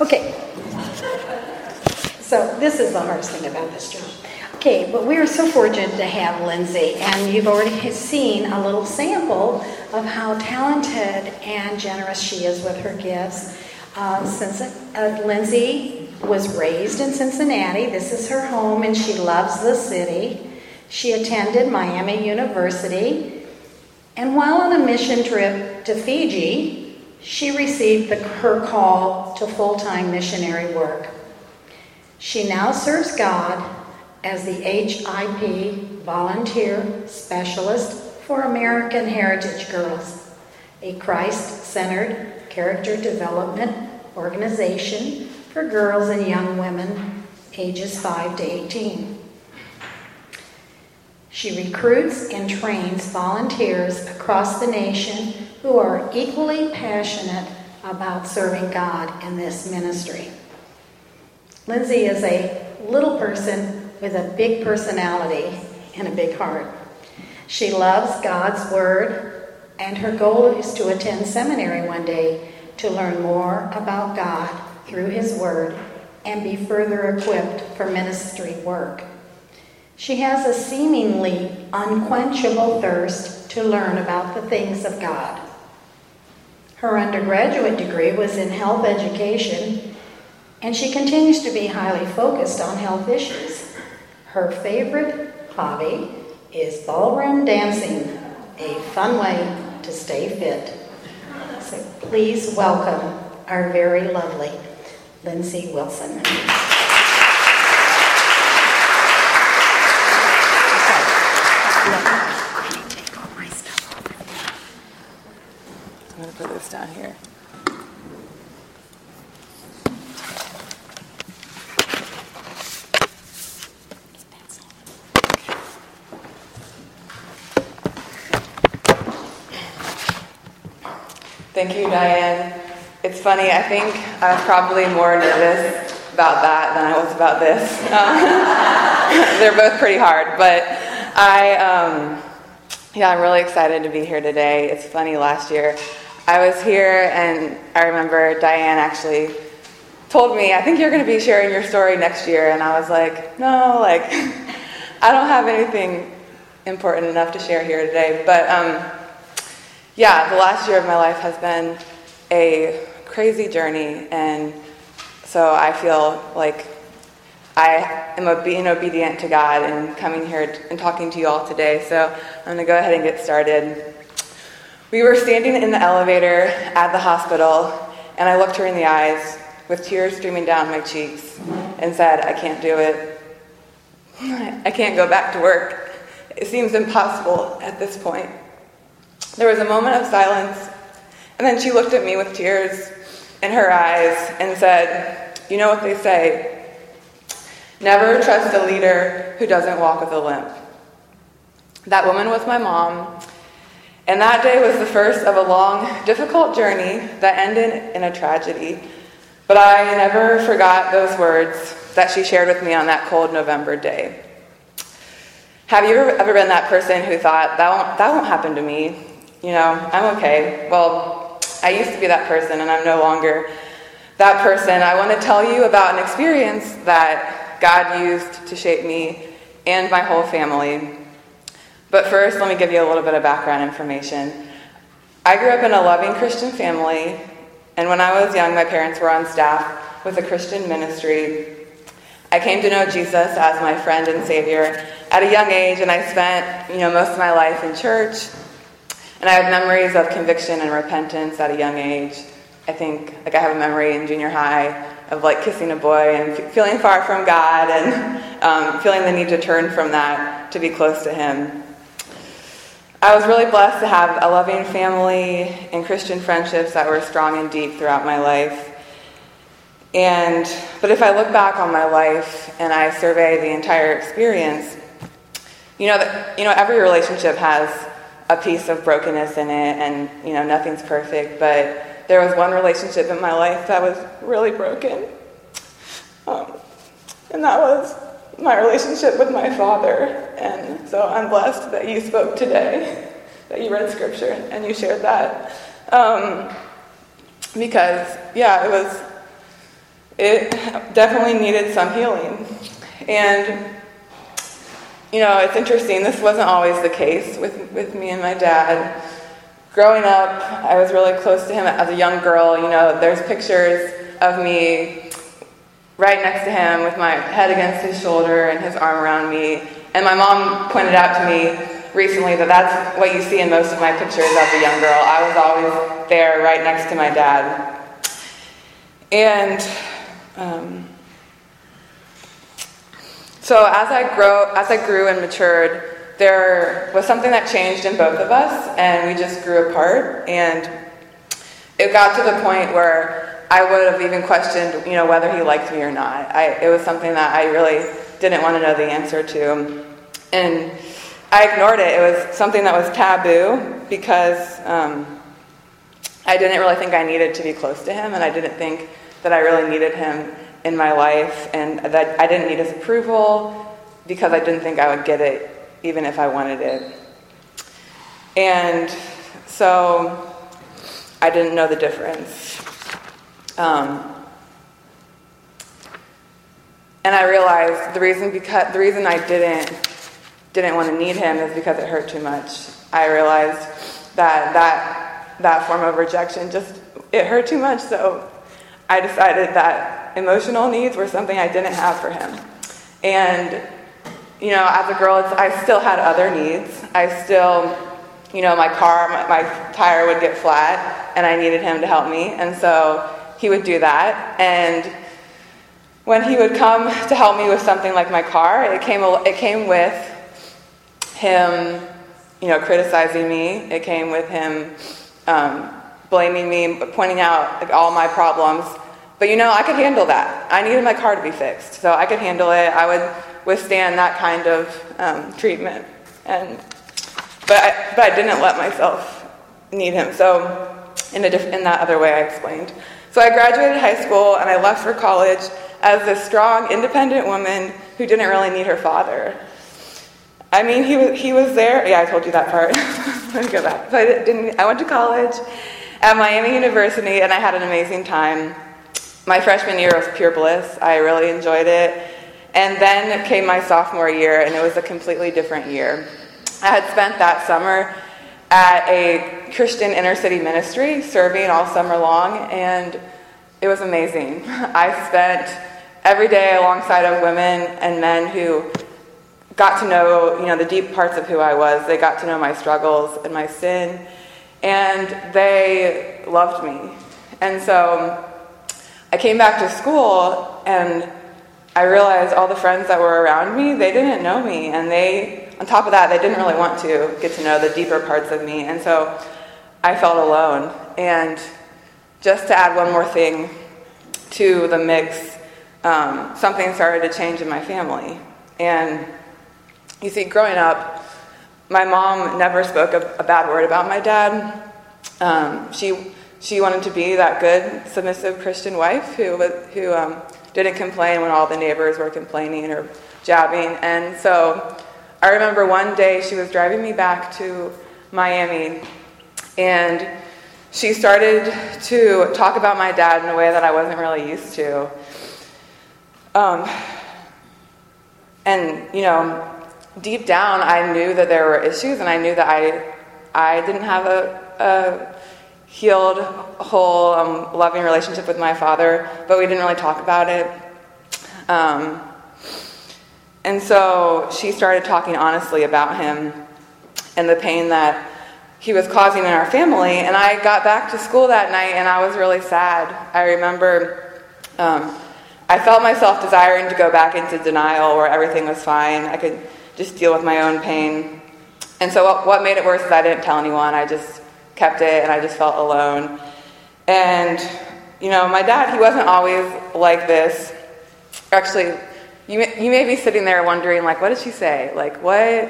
Okay. So this is the hardest thing about this job. Okay, but we are so fortunate to have Lindsay, and you've already seen a little sample of how talented and generous she is with her gifts. Uh, since uh, Lindsay was raised in Cincinnati, this is her home, and she loves the city. She attended Miami University, and while on a mission trip to Fiji, she received the, her call to full time missionary work. She now serves God as the HIP volunteer specialist for American Heritage Girls, a Christ centered character development organization for girls and young women ages 5 to 18. She recruits and trains volunteers across the nation who are equally passionate about serving God in this ministry. Lindsay is a little person with a big personality and a big heart. She loves God's Word, and her goal is to attend seminary one day to learn more about God through His Word and be further equipped for ministry work. She has a seemingly unquenchable thirst to learn about the things of God. Her undergraduate degree was in health education, and she continues to be highly focused on health issues. Her favorite hobby is ballroom dancing, a fun way to stay fit. So please welcome our very lovely Lindsay Wilson going to put this down here. Thank you, Diane. It's funny, I think I was probably more nervous about that than I was about this. they're both pretty hard, but I, um, yeah, I'm really excited to be here today. It's funny, last year I was here and I remember Diane actually told me, I think you're going to be sharing your story next year. And I was like, no, like, I don't have anything important enough to share here today. But um, yeah, the last year of my life has been a crazy journey. And so I feel like I am being obedient to God and coming here and talking to you all today. So I'm going to go ahead and get started. We were standing in the elevator at the hospital, and I looked her in the eyes with tears streaming down my cheeks and said, I can't do it. I can't go back to work. It seems impossible at this point. There was a moment of silence, and then she looked at me with tears in her eyes and said, You know what they say never trust a leader who doesn't walk with a limp. That woman was my mom, and that day was the first of a long, difficult journey that ended in a tragedy. But I never forgot those words that she shared with me on that cold November day. Have you ever been that person who thought, that won't, that won't happen to me? You know, I'm okay. Well, I used to be that person, and I'm no longer that person. I want to tell you about an experience that God used to shape me and my whole family. But first, let me give you a little bit of background information. I grew up in a loving Christian family, and when I was young, my parents were on staff with a Christian ministry. I came to know Jesus as my friend and Savior at a young age, and I spent, you know, most of my life in church. And I have memories of conviction and repentance at a young age. I think, like, I have a memory in junior high of like kissing a boy and feeling far from God and um, feeling the need to turn from that to be close to Him. I was really blessed to have a loving family and Christian friendships that were strong and deep throughout my life. And but if I look back on my life and I survey the entire experience, you know that you know every relationship has a piece of brokenness in it and you know nothing's perfect, but there was one relationship in my life that was really broken. Um, and that was my relationship with my father. And so I'm blessed that you spoke today, that you read scripture and you shared that. Um, because, yeah, it was, it definitely needed some healing. And, you know, it's interesting, this wasn't always the case with, with me and my dad. Growing up, I was really close to him as a young girl. You know, there's pictures of me right next to him with my head against his shoulder and his arm around me. And my mom pointed out to me recently that that's what you see in most of my pictures as a young girl. I was always there right next to my dad. And um, so as I grow, as I grew and matured, there was something that changed in both of us, and we just grew apart. And it got to the point where I would have even questioned, you know, whether he liked me or not. I, it was something that I really didn't want to know the answer to, and I ignored it. It was something that was taboo because um, I didn't really think I needed to be close to him, and I didn't think that I really needed him in my life, and that I didn't need his approval because I didn't think I would get it even if I wanted it. And so I didn't know the difference. Um, and I realized the reason because the reason I didn't didn't want to need him is because it hurt too much. I realized that that that form of rejection just it hurt too much, so I decided that emotional needs were something I didn't have for him. And you know, as a girl, I still had other needs. I still, you know, my car, my, my tire would get flat, and I needed him to help me, and so he would do that. And when he would come to help me with something like my car, it came it came with him, you know, criticizing me. It came with him um, blaming me, pointing out like, all my problems. But you know, I could handle that. I needed my car to be fixed, so I could handle it. I would withstand that kind of um, treatment, and but I, but I didn't let myself need him. So in diff- in that other way, I explained. So I graduated high school and I left for college as a strong, independent woman who didn't really need her father. I mean, he was, he was there. Yeah, I told you that part. Let me go back. So I, didn't, I went to college at Miami University and I had an amazing time. My freshman year was pure bliss. I really enjoyed it. And then came my sophomore year and it was a completely different year. I had spent that summer at a Christian inner city ministry serving all summer long and it was amazing. I spent every day alongside of women and men who got to know, you know, the deep parts of who I was. They got to know my struggles and my sin, and they loved me. And so I came back to school and I realized all the friends that were around me, they didn't know me. And they, on top of that, they didn't really want to get to know the deeper parts of me. And so I felt alone. And just to add one more thing to the mix, um, something started to change in my family. And you see, growing up, my mom never spoke a, a bad word about my dad. Um, she she wanted to be that good, submissive Christian wife who who um, didn't complain when all the neighbors were complaining or jabbing. And so, I remember one day she was driving me back to Miami, and she started to talk about my dad in a way that I wasn't really used to. Um, and you know, deep down, I knew that there were issues, and I knew that I, I didn't have a, a healed, whole, um, loving relationship with my father, but we didn't really talk about it. Um, and so she started talking honestly about him and the pain that he was causing in our family. And I got back to school that night, and I was really sad. I remember. Um, I felt myself desiring to go back into denial where everything was fine. I could just deal with my own pain. And so, what, what made it worse is I didn't tell anyone. I just kept it and I just felt alone. And, you know, my dad, he wasn't always like this. Actually, you may, you may be sitting there wondering, like, what did she say? Like, what,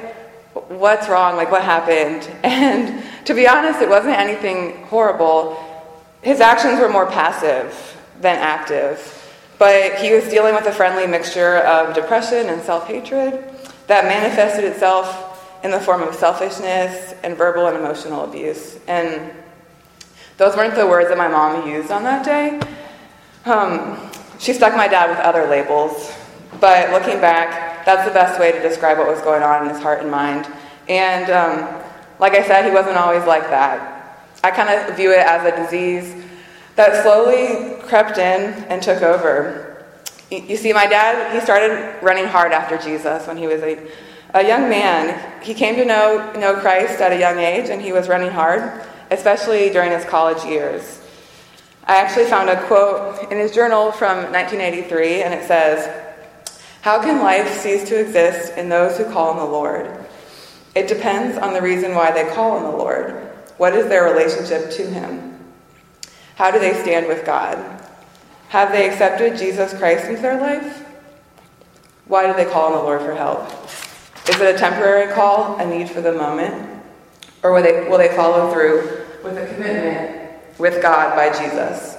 what's wrong? Like, what happened? And to be honest, it wasn't anything horrible. His actions were more passive than active. But he was dealing with a friendly mixture of depression and self hatred that manifested itself in the form of selfishness and verbal and emotional abuse. And Those weren't the words that my mom used on that day. Um, she stuck my dad with other labels, but looking back, that's the best way to describe what was going on in his heart and mind. And um, like I said, he wasn't always like that. I kind of view it as a disease that slowly crept in and took over. You see, my dad, he started running hard after Jesus when he was a, a young man. He came to know, know Christ at a young age, and he was running hard, especially during his college years. I actually found a quote in his journal from 1983, and it says, How can life cease to exist in those who call on the Lord? It depends on the reason why they call on the Lord. What is their relationship to Him? How do they stand with God? Have they accepted Jesus Christ into their life? Why do they call on the Lord for help? Is it a temporary call, a need for the moment? Or will they, will they follow through with a commitment with God by Jesus?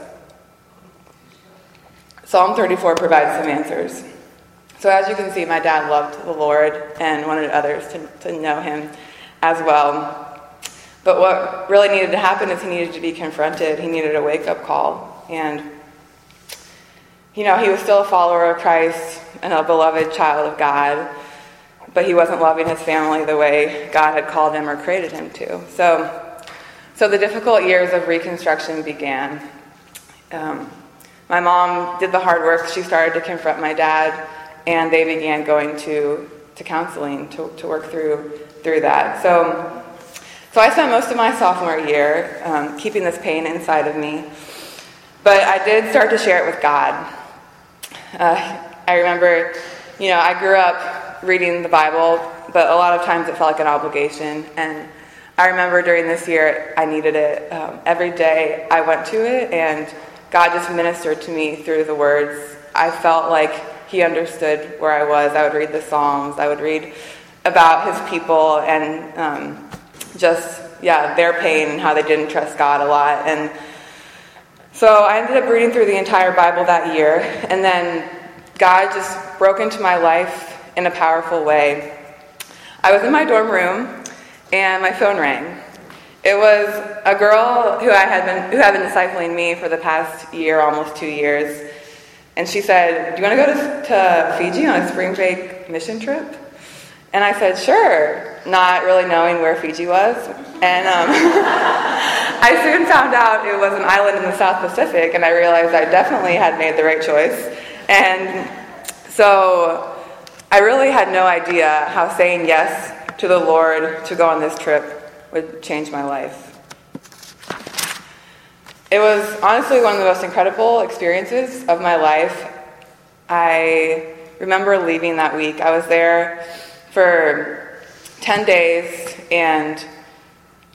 Psalm 34 provides some answers. So, as you can see, my dad loved the Lord and wanted others to, to know him as well. But what really needed to happen is he needed to be confronted. He needed a wake up call. And, you know, he was still a follower of Christ and a beloved child of God, but he wasn't loving his family the way God had called him or created him to. So, so the difficult years of Reconstruction began. Um, my mom did the hard work. She started to confront my dad, and they began going to, to counseling to, to work through, through that. So, so I spent most of my sophomore year um, keeping this pain inside of me. But I did start to share it with God. Uh, I remember, you know, I grew up reading the Bible, but a lot of times it felt like an obligation. And I remember during this year, I needed it. Um, every day I went to it, and God just ministered to me through the words. I felt like He understood where I was. I would read the Psalms, I would read about His people, and um, just, yeah, their pain and how they didn't trust God a lot. And so I ended up reading through the entire Bible that year, and then God just broke into my life in a powerful way. I was in my dorm room, and my phone rang. It was a girl who I had been who had been discipling me for the past year, almost two years, and she said, "Do you want to go to, to Fiji on a spring break mission trip?" And I said, "Sure." not really knowing where Fiji was. And um, I soon found out it was an island in the South Pacific, and I realized I definitely had made the right choice. And so I really had no idea how saying yes to the Lord to go on this trip would change my life. It was honestly one of the most incredible experiences of my life. I remember leaving that week. I was there for 10 days, and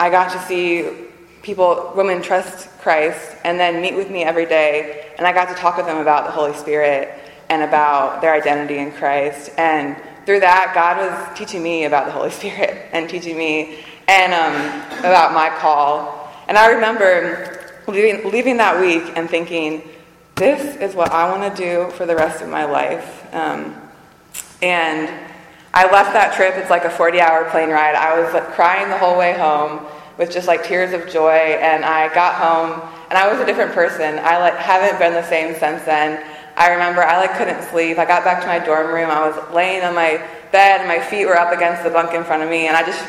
I got to see people, women trust Christ, and then meet with me every day. And I got to talk with them about the Holy Spirit and about their identity in Christ. And through that, God was teaching me about the Holy Spirit and teaching me and um, about my call. And I remember leaving, leaving that week and thinking, this is what I want to do for the rest of my life. Um, and I left that trip, it's like a 40 hour plane ride. I was like, crying the whole way home with just like tears of joy. And I got home and I was a different person. I like haven't been the same since then. I remember I like couldn't sleep. I got back to my dorm room. I was laying on my bed and my feet were up against the bunk in front of me. And I just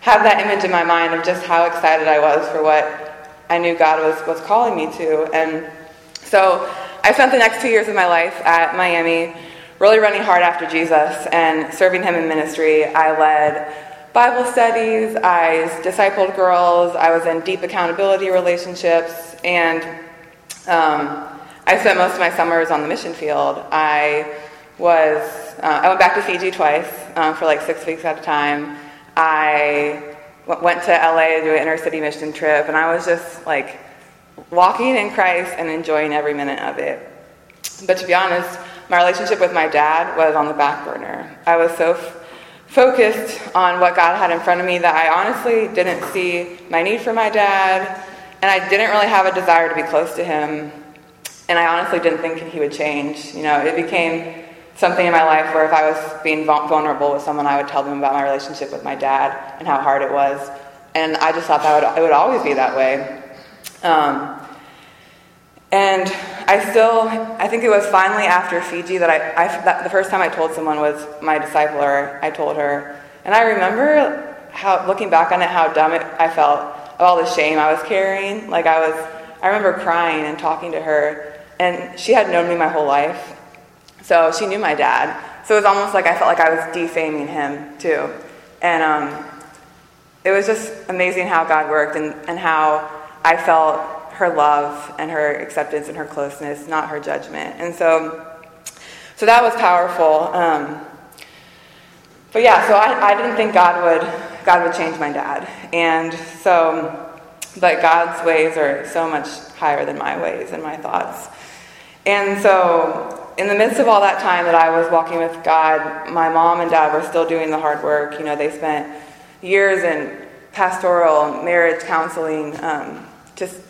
have that image in my mind of just how excited I was for what I knew God was, was calling me to. And so I spent the next two years of my life at Miami really running hard after Jesus and serving him in ministry. I led Bible studies, I discipled girls, I was in deep accountability relationships, and um, I spent most of my summers on the mission field. I was uh, I went back to Fiji twice um, for like six weeks at a time. I went to LA to do an inner city mission trip, and I was just like walking in Christ and enjoying every minute of it. But to be honest, my relationship with my dad was on the back burner. I was so f- focused on what God had in front of me that I honestly didn't see my need for my dad, and I didn't really have a desire to be close to him. And I honestly didn't think he would change. You know, it became something in my life where if I was being vulnerable with someone, I would tell them about my relationship with my dad and how hard it was. And I just thought that would, it would always be that way. Um, and I still, I think it was finally after Fiji that I, I that the first time I told someone was my discipler. I told her, and I remember how, looking back on it, how dumb it, I felt of all the shame I was carrying. Like I was, I remember crying and talking to her, and she had known me my whole life, so she knew my dad. So it was almost like I felt like I was defaming him too, and um, it was just amazing how God worked and, and how I felt her love and her acceptance and her closeness, not her judgment. And so, so that was powerful. Um, but yeah, so I, I didn't think God would God would change my dad, and so, but God's ways are so much higher than my ways and my thoughts. And so, in the midst of all that time that I was walking with God, my mom and dad were still doing the hard work. You know, they spent years in pastoral marriage counseling, um, just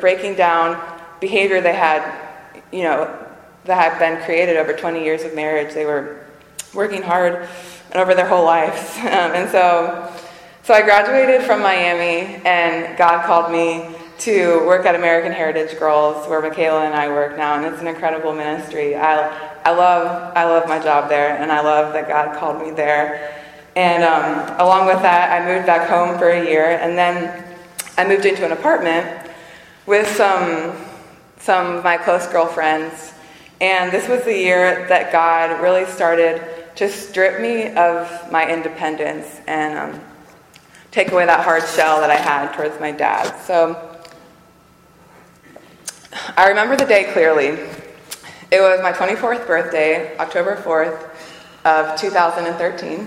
breaking down behavior they had, you know, that had been created over 20 years of marriage. They were working hard and over their whole lives. Um, and so, so I graduated from Miami, and God called me to work at American Heritage Girls, where Michaela and I work now, and it's an incredible ministry. I, I love, I love my job there, and I love that God called me there. And um, along with that, I moved back home for a year, and then I moved into an apartment with some, some of my close girlfriends. And this was the year that God really started to strip me of my independence and um, take away that hard shell that I had towards my dad. So I remember the day clearly. It was my 24th birthday, October 4th of 2013.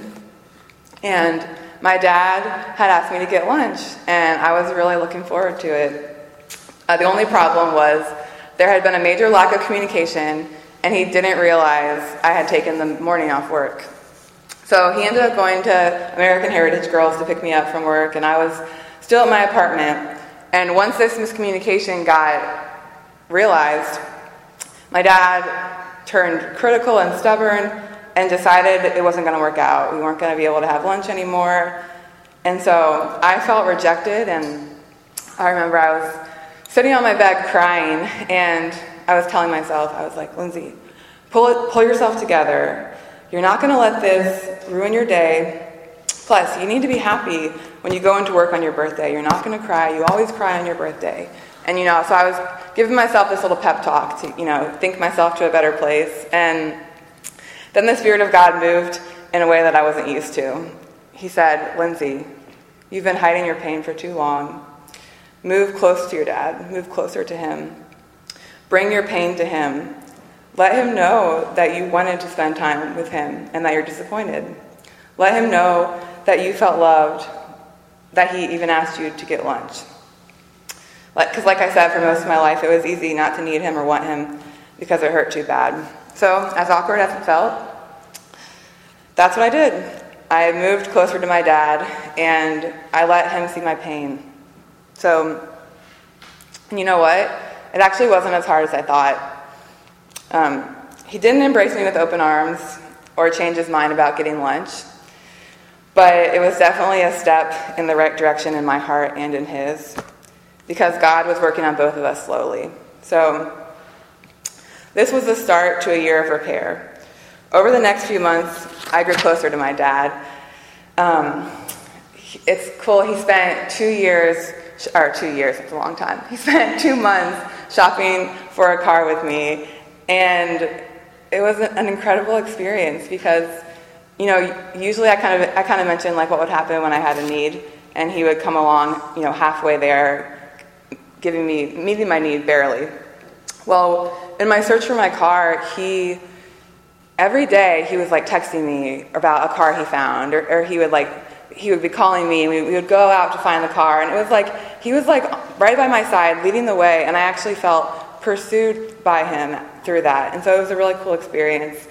And my dad had asked me to get lunch, and I was really looking forward to it. Uh, the only problem was there had been a major lack of communication, and he didn't realize I had taken the morning off work. So he ended up going to American Heritage Girls to pick me up from work, and I was still at my apartment. And once this miscommunication got realized, my dad turned critical and stubborn and decided it wasn't going to work out. We weren't going to be able to have lunch anymore. And so I felt rejected, and I remember I was sitting on my bed crying, and I was telling myself, I was like, Lindsay, pull, it, pull yourself together. You're not going to let this ruin your day. Plus, you need to be happy when you go into work on your birthday. You're not going to cry. You always cry on your birthday. And, you know, so I was giving myself this little pep talk to, you know, think myself to a better place. And then the Spirit of God moved in a way that I wasn't used to. He said, Lindsay, you've been hiding your pain for too long. Move close to your dad, move closer to him. Bring your pain to him. Let him know that you wanted to spend time with him and that you're disappointed. Let him know that you felt loved, that he even asked you to get lunch. Because, like, like I said, for most of my life, it was easy not to need him or want him because it hurt too bad. So, as awkward as it felt, that's what I did. I moved closer to my dad and I let him see my pain. So, you know what? It actually wasn't as hard as I thought. Um, he didn't embrace me with open arms or change his mind about getting lunch, but it was definitely a step in the right direction in my heart and in his because God was working on both of us slowly. So, this was the start to a year of repair. Over the next few months, I grew closer to my dad. Um, it's cool. He spent two years, or two years, it's a long time. He spent two months shopping for a car with me, and it was an incredible experience because, you know, usually I kind of I kind of mentioned like what would happen when I had a need, and he would come along, you know, halfway there, giving me meeting my need barely. Well, in my search for my car, he every day he was like texting me about a car he found, or, or he would like he would be calling me, and we, we would go out to find the car, and it was like he was like right by my side, leading the way, and I actually felt pursued by him through that, and so it was a really cool experience.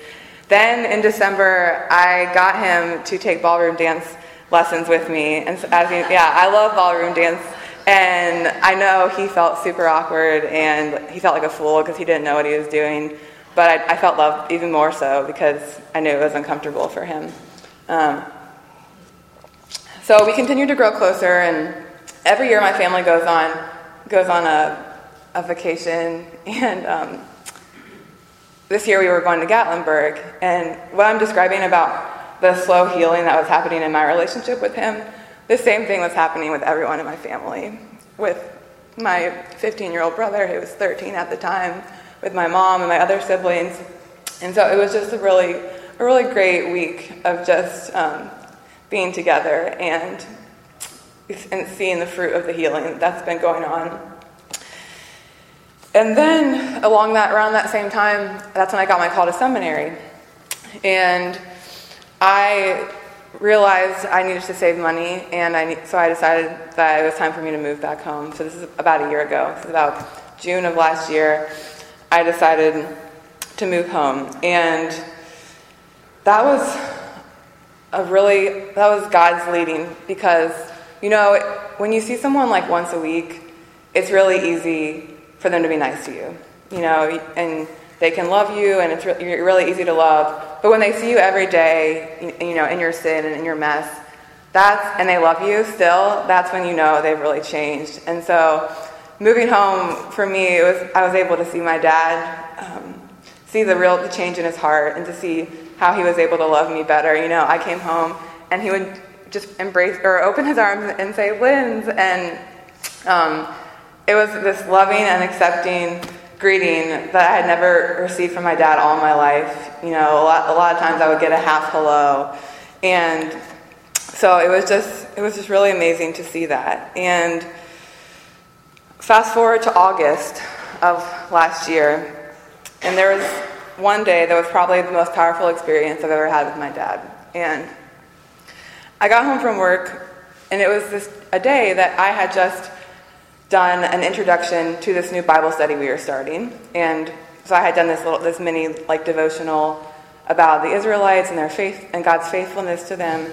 Then in December, I got him to take ballroom dance lessons with me, and as you, yeah, I love ballroom dance and I know he felt super awkward and he felt like a fool because he didn't know what he was doing. But I, I, felt loved even more so because I knew it was uncomfortable for him. Um, so we continued to grow closer, and every year my family goes on goes on a, a vacation, and um, this year we were going to Gatlinburg. And what I'm describing about the slow healing that was happening in my relationship with him, the same thing was happening with everyone in my family. With my 15 year old brother, who was 13 at the time, with my mom and my other siblings. And so it was just a really, a really great week of just um, being together and, and seeing the fruit of the healing that's been going on. And then along that around that same time, that's when I got my call to seminary. And I realized I needed to save money, and I so I decided that it was time for me to move back home. So this is about a year ago. This is about June of last year. I decided to move home, and that was a really that was God's leading because you know when you see someone like once a week, it's really easy for them to be nice to you, you know, and they can love you, and it's re- you're really easy to love. But when they see you every day, you, know, in your sin and in your mess, that's and they love you still. That's when you know they've really changed. And so, moving home for me, it was I was able to see my dad, um, see the real the change in his heart, and to see how he was able to love me better. You know, I came home and he would just embrace or open his arms and say, "Linz," and um, it was this loving and accepting greeting that I had never received from my dad all my life. You know, a lot, a lot of times I would get a half hello. And so it was just it was just really amazing to see that. And fast forward to August of last year, and there was one day that was probably the most powerful experience I've ever had with my dad. And I got home from work, and it was this a day that I had just done an introduction to this new Bible study we were starting, and so I had done this little, this mini like devotional about the Israelites and their faith and God's faithfulness to them.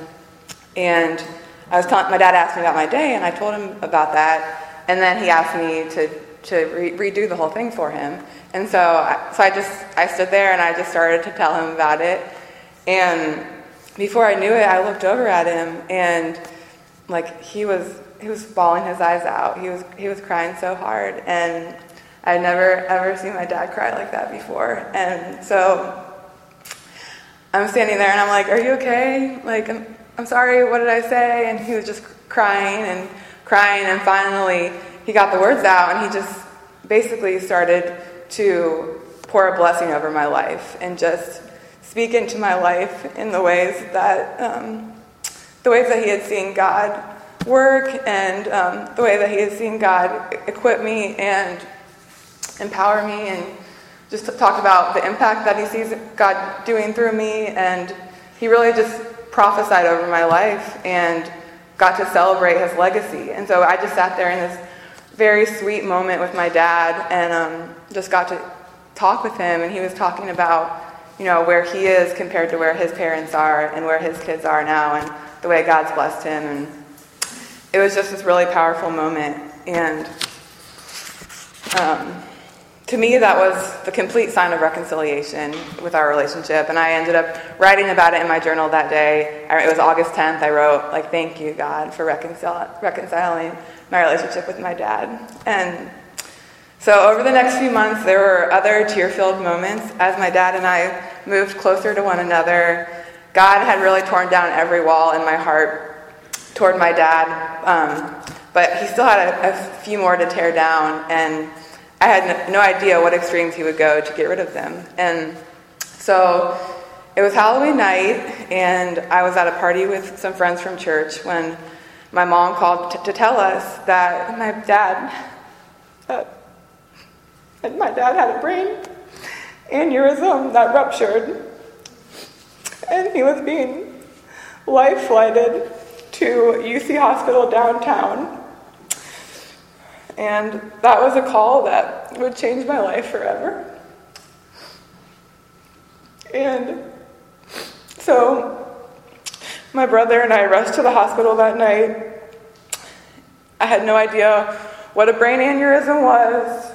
And I was telling my dad asked me about my day, and I told him about that, and then he asked me to to re- redo the whole thing for him. And so, I, so I just I stood there and I just started to tell him about it. And before I knew it, I looked over at him, and like he was he was bawling his eyes out. He was he was crying so hard, and I'd never ever seen my dad cry like that before. And so I'm standing there, and I'm like, "Are you okay? Like, I'm, I'm sorry. What did I say?" And he was just crying and crying, and finally he got the words out, and he just basically started to pour a blessing over my life and just speak into my life in the ways that um, the ways that he had seen God work and um, the way that He has seen God equip me and empower me, and just talked about the impact that He sees God doing through me. And He really just prophesied over my life and got to celebrate His legacy. And so I just sat there in this very sweet moment with my dad and um, just got to talk with him, and he was talking about you know where he is compared to where his parents are and where his kids are now and the way God's blessed him and it was just this really powerful moment. And um, to me, that was the complete sign of reconciliation with our relationship. And I ended up writing about it in my journal that day. It was August 10th. I wrote, like, thank you, God, for reconcil- reconciling my relationship with my dad. And so over the next few months, there were other tear filled moments as my dad and I moved closer to one another. God had really torn down every wall in my heart toward my dad, um, but he still had a, a, few more to tear down, and I had no, no idea what extremes he would go to get rid of them. And so it was Halloween night, and I was at a party with some friends from church when my mom called t- to tell us that my dad, that my dad had a brain aneurysm that ruptured, and he was being life flighted to UC Hospital downtown. And that was a call that would change my life forever. And so my brother and I rushed to the hospital that night. I had no idea what a brain aneurysm was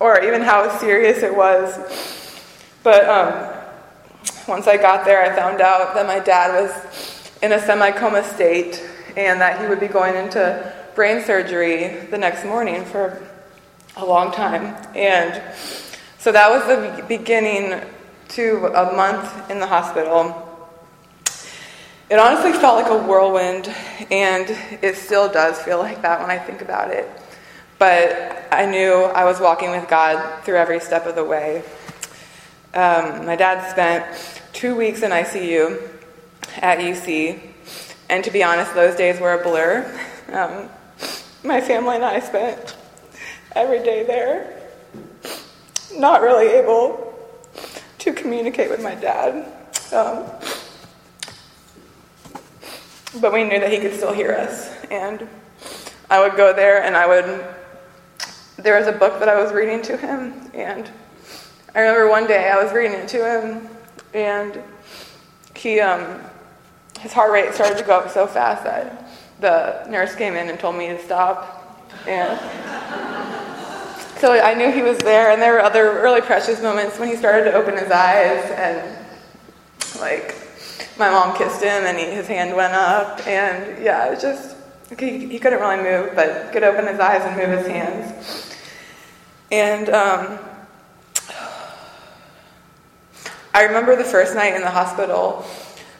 or even how serious it was. But um, once I got there, I found out that my dad was in a semi coma state and that he would be going into brain surgery the next morning for a long time. And so that was the beginning to a month in the hospital. It honestly felt like a whirlwind, and it still does feel like that when I think about it. But I knew I was walking with God through every step of the way. Um, my dad spent two weeks in ICU at UC, and to be honest, those days were a blur. Um, my family and I spent every day there, not really able to communicate with my dad. Um, but we knew that he could still hear us. And I would go there and I would, there was a book that I was reading to him. And I remember one day I was reading it to him and he, um, his heart rate started to go up so fast that the nurse came in and told me to stop. And so I knew he was there, and there were other really precious moments when he started to open his eyes, and like my mom kissed him, and he, his hand went up, and yeah, it was just he, he couldn't really move, but could open his eyes and move his hands. And um, I remember the first night in the hospital,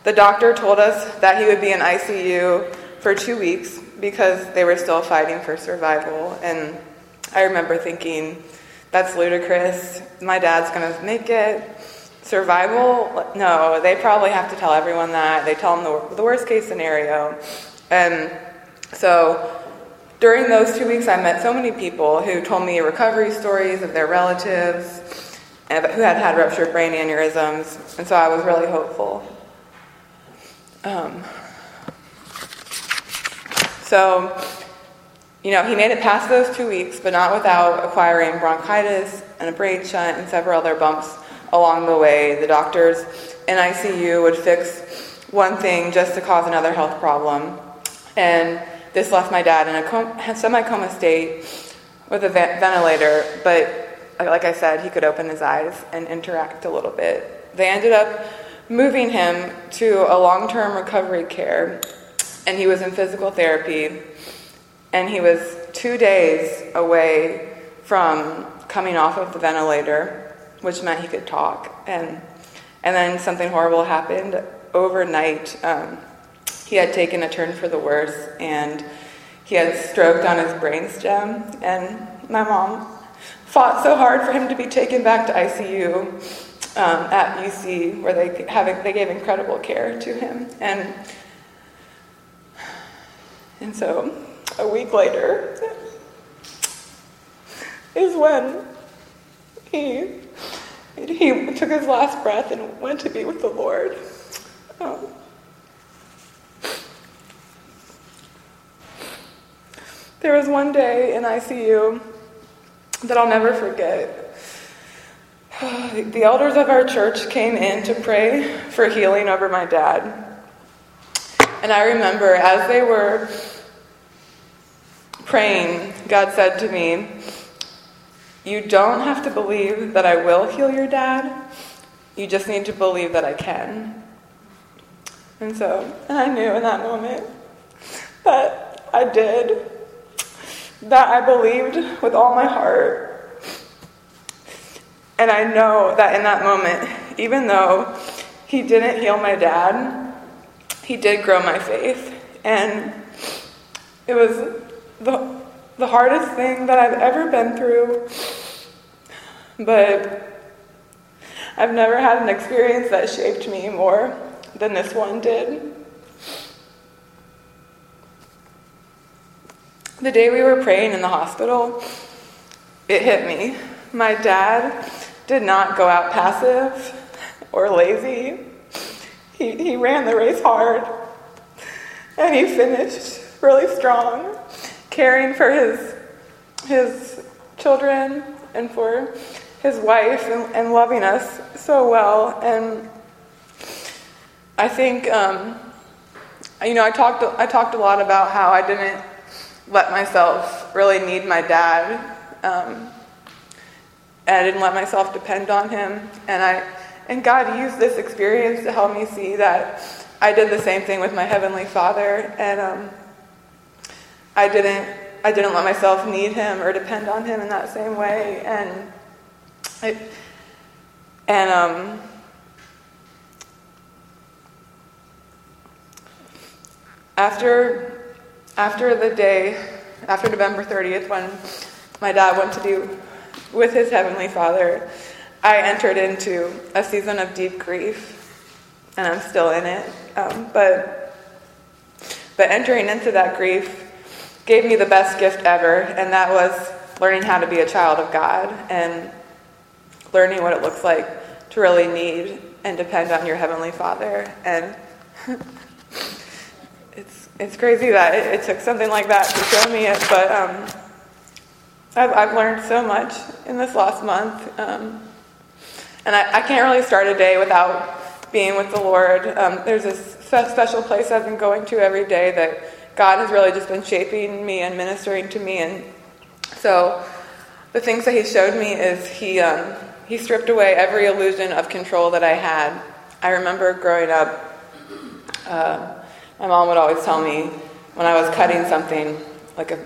the doctor told us that he would be in ICU for two weeks because they were still fighting for survival, and I remember thinking, that's ludicrous. My dad's going to make it. Survival? No, they probably have to tell everyone that. They tell them the, the worst case scenario. And so during those two weeks, I met so many people who told me recovery stories of their relatives eh, who had had ruptured brain aneurysms. And so I was really hopeful. Um, so you know, he made it past those two weeks, but not without acquiring bronchitis and a brain shunt and several other bumps along the way. The doctors in ICU would fix one thing just to cause another health problem. And this left my dad in a com- semi coma state with a ventilator, but like I said, he could open his eyes and interact a little bit. They ended up moving him to a long term recovery care, and he was in physical therapy and he was two days away from coming off of the ventilator, which meant he could talk. And, and then something horrible happened overnight. Um, he had taken a turn for the worse, and he had stroked on his brainstem. And my mom fought so hard for him to be taken back to ICU um, at UC, where they, have, they gave incredible care to him. And, and so a week later is when he he took his last breath and went to be with the Lord. Um, there was one day in ICU that I'll never forget. The elders of our church came in to pray for healing over my dad. And I remember as they were praying, God said to me, You don't have to believe that I will heal your dad. You just need to believe that I can. And so and I knew in that moment that I did, that I believed with all my heart. And I know that in that moment, even though he didn't heal my dad, he did grow my faith. And it was the, the hardest thing that I've ever been through, but I've never had an experience that shaped me more than this one did. The day we were praying in the hospital, it hit me. My dad did not go out passive or lazy. He, he ran the race hard and he finished really strong caring for his, his children and for his wife and, and loving us so well. And I think, um, you know, I talked, I talked a lot about how I didn't let myself really need my dad. Um, I didn't let myself depend on him. And I, and God used this experience to help me see that I did the same thing with my heavenly Father. And um, I didn't I didn't let myself need him or depend on him in that same way. And and um, after after the day, after November 30th, when my dad went to be with his heavenly Father, I entered into a season of deep grief, and I'm still in it. Um, but but entering into that grief gave me the best gift ever, and that was learning how to be a child of God and learning what it looks like to really need and depend on your heavenly Father. And it's it's crazy that it, it, took something like that to show me it, but um, I've, I've learned so much in this last month. Um, and I, I, can't really start a day without being with the Lord. Um, there's this special place I've been going to every day that God has really just been shaping me and ministering to me. And so the things that He showed me is He, um, he stripped away every illusion of control that I had. I remember growing up, uh, my mom would always tell me when I was cutting something, like a,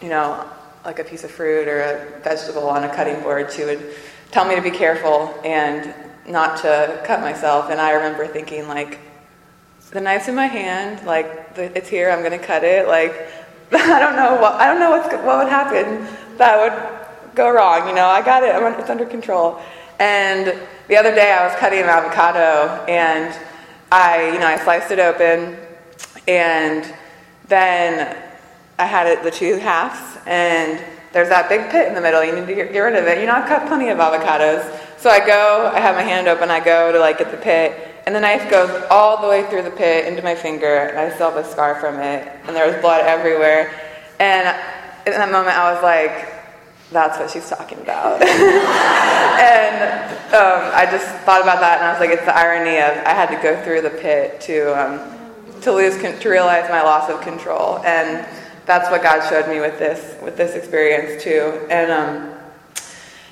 you know, like a piece of fruit or a vegetable on a cutting board, she would tell me to be careful and not to cut myself. And I remember thinking, like, the knife's in my hand, like, it's here, I'm to cut it. Like, I don't know what, I don't know what's, what would happen that would go wrong. You know, I got it, it's under control. And the other day I was cutting an avocado and I, you know, I sliced it open and then I had it the two halves and there's that big pit in the middle. You need to get, get rid of it. You know, I've cut plenty of avocados. So I go, I have my hand open, I go to like get the pit, and the knife goes all the way through the pit into my finger, and I still have a scar from it, and there was blood everywhere. And in that moment, I was like, that's what she's talking about. and um, I just thought about that, and I was like, it's the irony of I had to go through the pit to um, to lose to realize my loss of control, and that's what God showed me with this with this experience too. And um,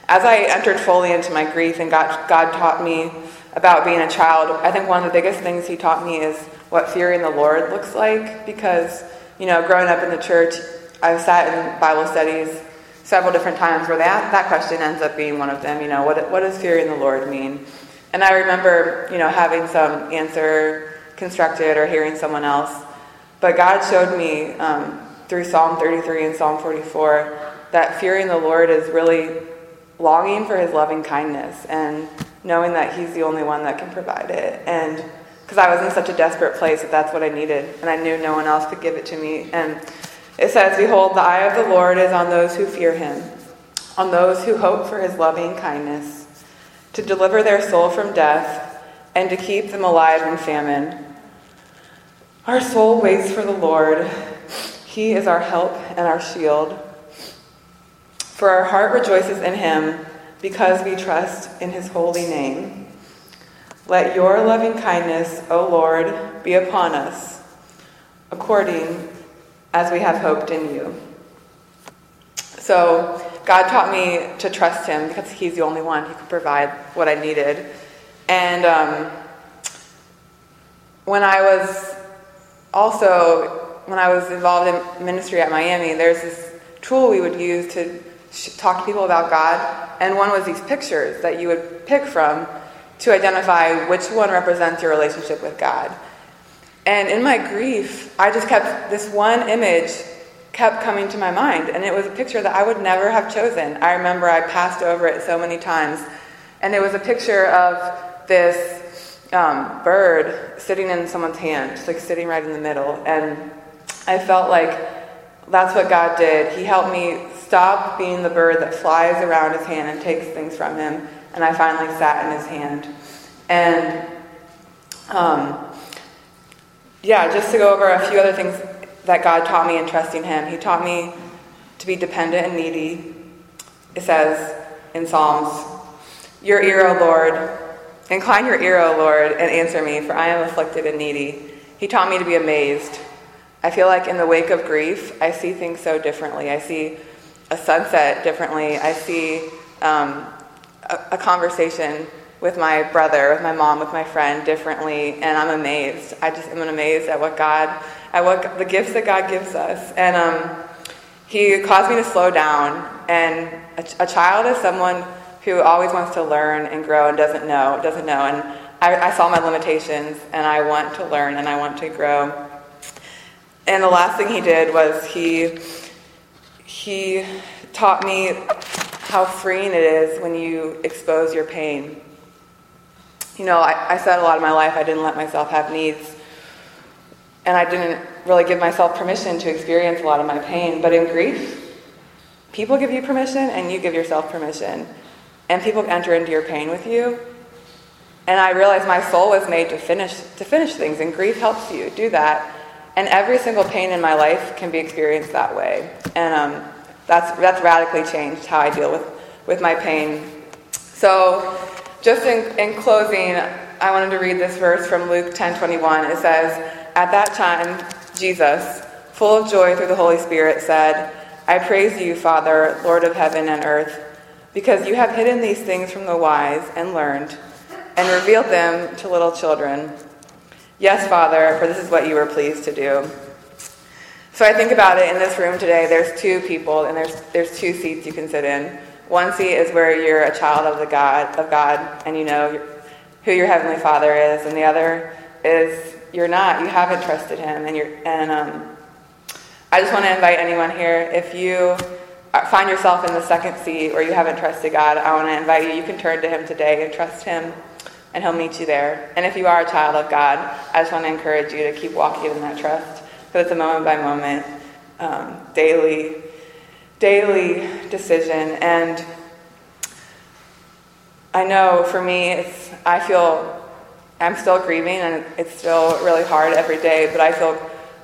as I entered fully into my grief and God, God taught me about being a child, I think one of the biggest things He taught me is what fearing the Lord looks like. Because you know, growing up in the church, I've sat in Bible studies several different times where that that question ends up being one of them. You know, what what does fearing the Lord mean? And I remember, you know, having some answer constructed or hearing someone else. But God showed me um, through Psalm 33 and Psalm 44 that fearing the Lord is really longing for his loving kindness and knowing that he's the only one that can provide it. And because I was in such a desperate place that that's what I needed, and I knew no one else could give it to me. And it says, Behold, the eye of the Lord is on those who fear him, on those who hope for his loving kindness, to deliver their soul from death and to keep them alive in famine. Our soul waits for the Lord. He is our help and our shield. For our heart rejoices in him because we trust in his holy name. Let your loving kindness, O Lord, be upon us, according as we have hoped in you. So, God taught me to trust him because he's the only one who could provide what I needed. And um, when I was also when I was involved in ministry at Miami, there's this tool we would use to talk to people about God, and one was these pictures that you would pick from to identify which one represents your relationship with God. And in my grief, I just kept this one image kept coming to my mind, and it was a picture that I would never have chosen. I remember I passed over it so many times, and it was a picture of this um, bird sitting in someone's hand, just like sitting right in the middle, and I felt like that's what God did. He helped me stop being the bird that flies around his hand and takes things from him, and I finally sat in his hand. And um, yeah, just to go over a few other things that God taught me in trusting Him. He taught me to be dependent and needy. It says in Psalms, Your ear, O Lord, incline your ear, O Lord, and answer me, for I am afflicted and needy. He taught me to be amazed I feel like in the wake of grief, I see things so differently. I see a sunset differently. I see um, a, a, conversation with my brother, with my mom, with my friend differently, and I'm amazed. I just am amazed at what God, at what the gifts that God gives us. And um, he caused me to slow down. And a, a, child is someone who always wants to learn and grow and doesn't know, doesn't know. And I, I saw my limitations, and I want to learn and I want to grow. And the last thing he did was he he taught me how freeing it is when you expose your pain. You know, I, I said a lot of my life I didn't let myself have needs. And I didn't really give myself permission to experience a lot of my pain. But in grief, people give you permission and you give yourself permission. And people enter into your pain with you. And I realized my soul was made to finish to finish things, and grief helps you do that. And every single pain in my life can be experienced that way. And um, that's, that's radically changed how I deal with, with my pain. So, just in, in closing, I wanted to read this verse from Luke 10 21. It says, At that time, Jesus, full of joy through the Holy Spirit, said, I praise you, Father, Lord of heaven and earth, because you have hidden these things from the wise and learned, and revealed them to little children. Yes, Father, for this is what you were pleased to do. So I think about it in this room today, there's two people and there's there's two seats you can sit in. One seat is where you're a child of the God of God and you know who your heavenly Father is, and the other is you're not. You haven't trusted Him, and you're and um, I just want to invite anyone here if you find yourself in the second seat or you haven't trusted God, I want to invite you. You can turn to Him today and trust Him, and He'll meet you there. And if you are a child of God, I just want to encourage you to keep walking in that trust because it's a moment by moment, um, daily, daily decision. And I know for me, it's, I feel I'm still grieving and it's still really hard every day, but I feel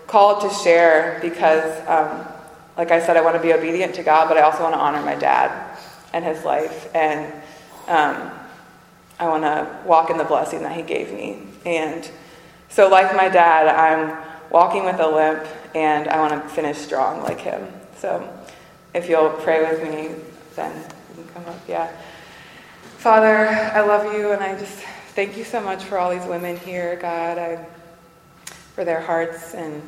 called to share because, um, like I said, I want to be obedient to God, but I also want to honor my dad and his life. And um, I want to walk in the blessing that he gave me. And so, like my dad, I'm walking with a limp, and I want to finish strong like him. So if you'll pray with me, then you can come up. Yeah. Father, I love you, and I just thank you so much for all these women here, God, I, for their hearts and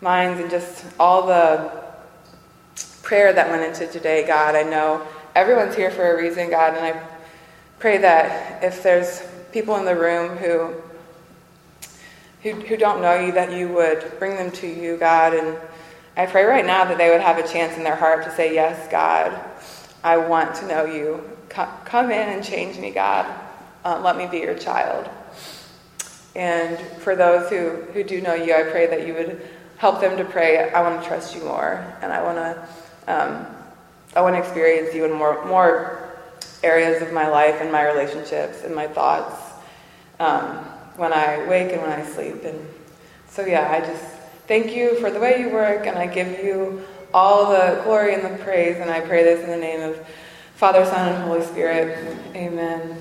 minds, and just all the prayer that went into today, God. I know everyone's here for a reason, God, and I pray that if there's people in the room who who, who don't know you, that you would bring them to you, God. And I pray right now that they would have a chance in their heart to say, Yes, God, I want to know you. Come in and change me, God. Uh, let me be your child. And for those who, who do know you, I pray that you would help them to pray, I want to trust you more. And I want to, um, I want to experience you in more, more areas of my life and my relationships and my thoughts um, when I wake and when I sleep. And so, yeah, I just thank you for the way you work, and I give you all the glory and the praise. And I pray this in the name of Father, Son, and Holy Spirit. Amen.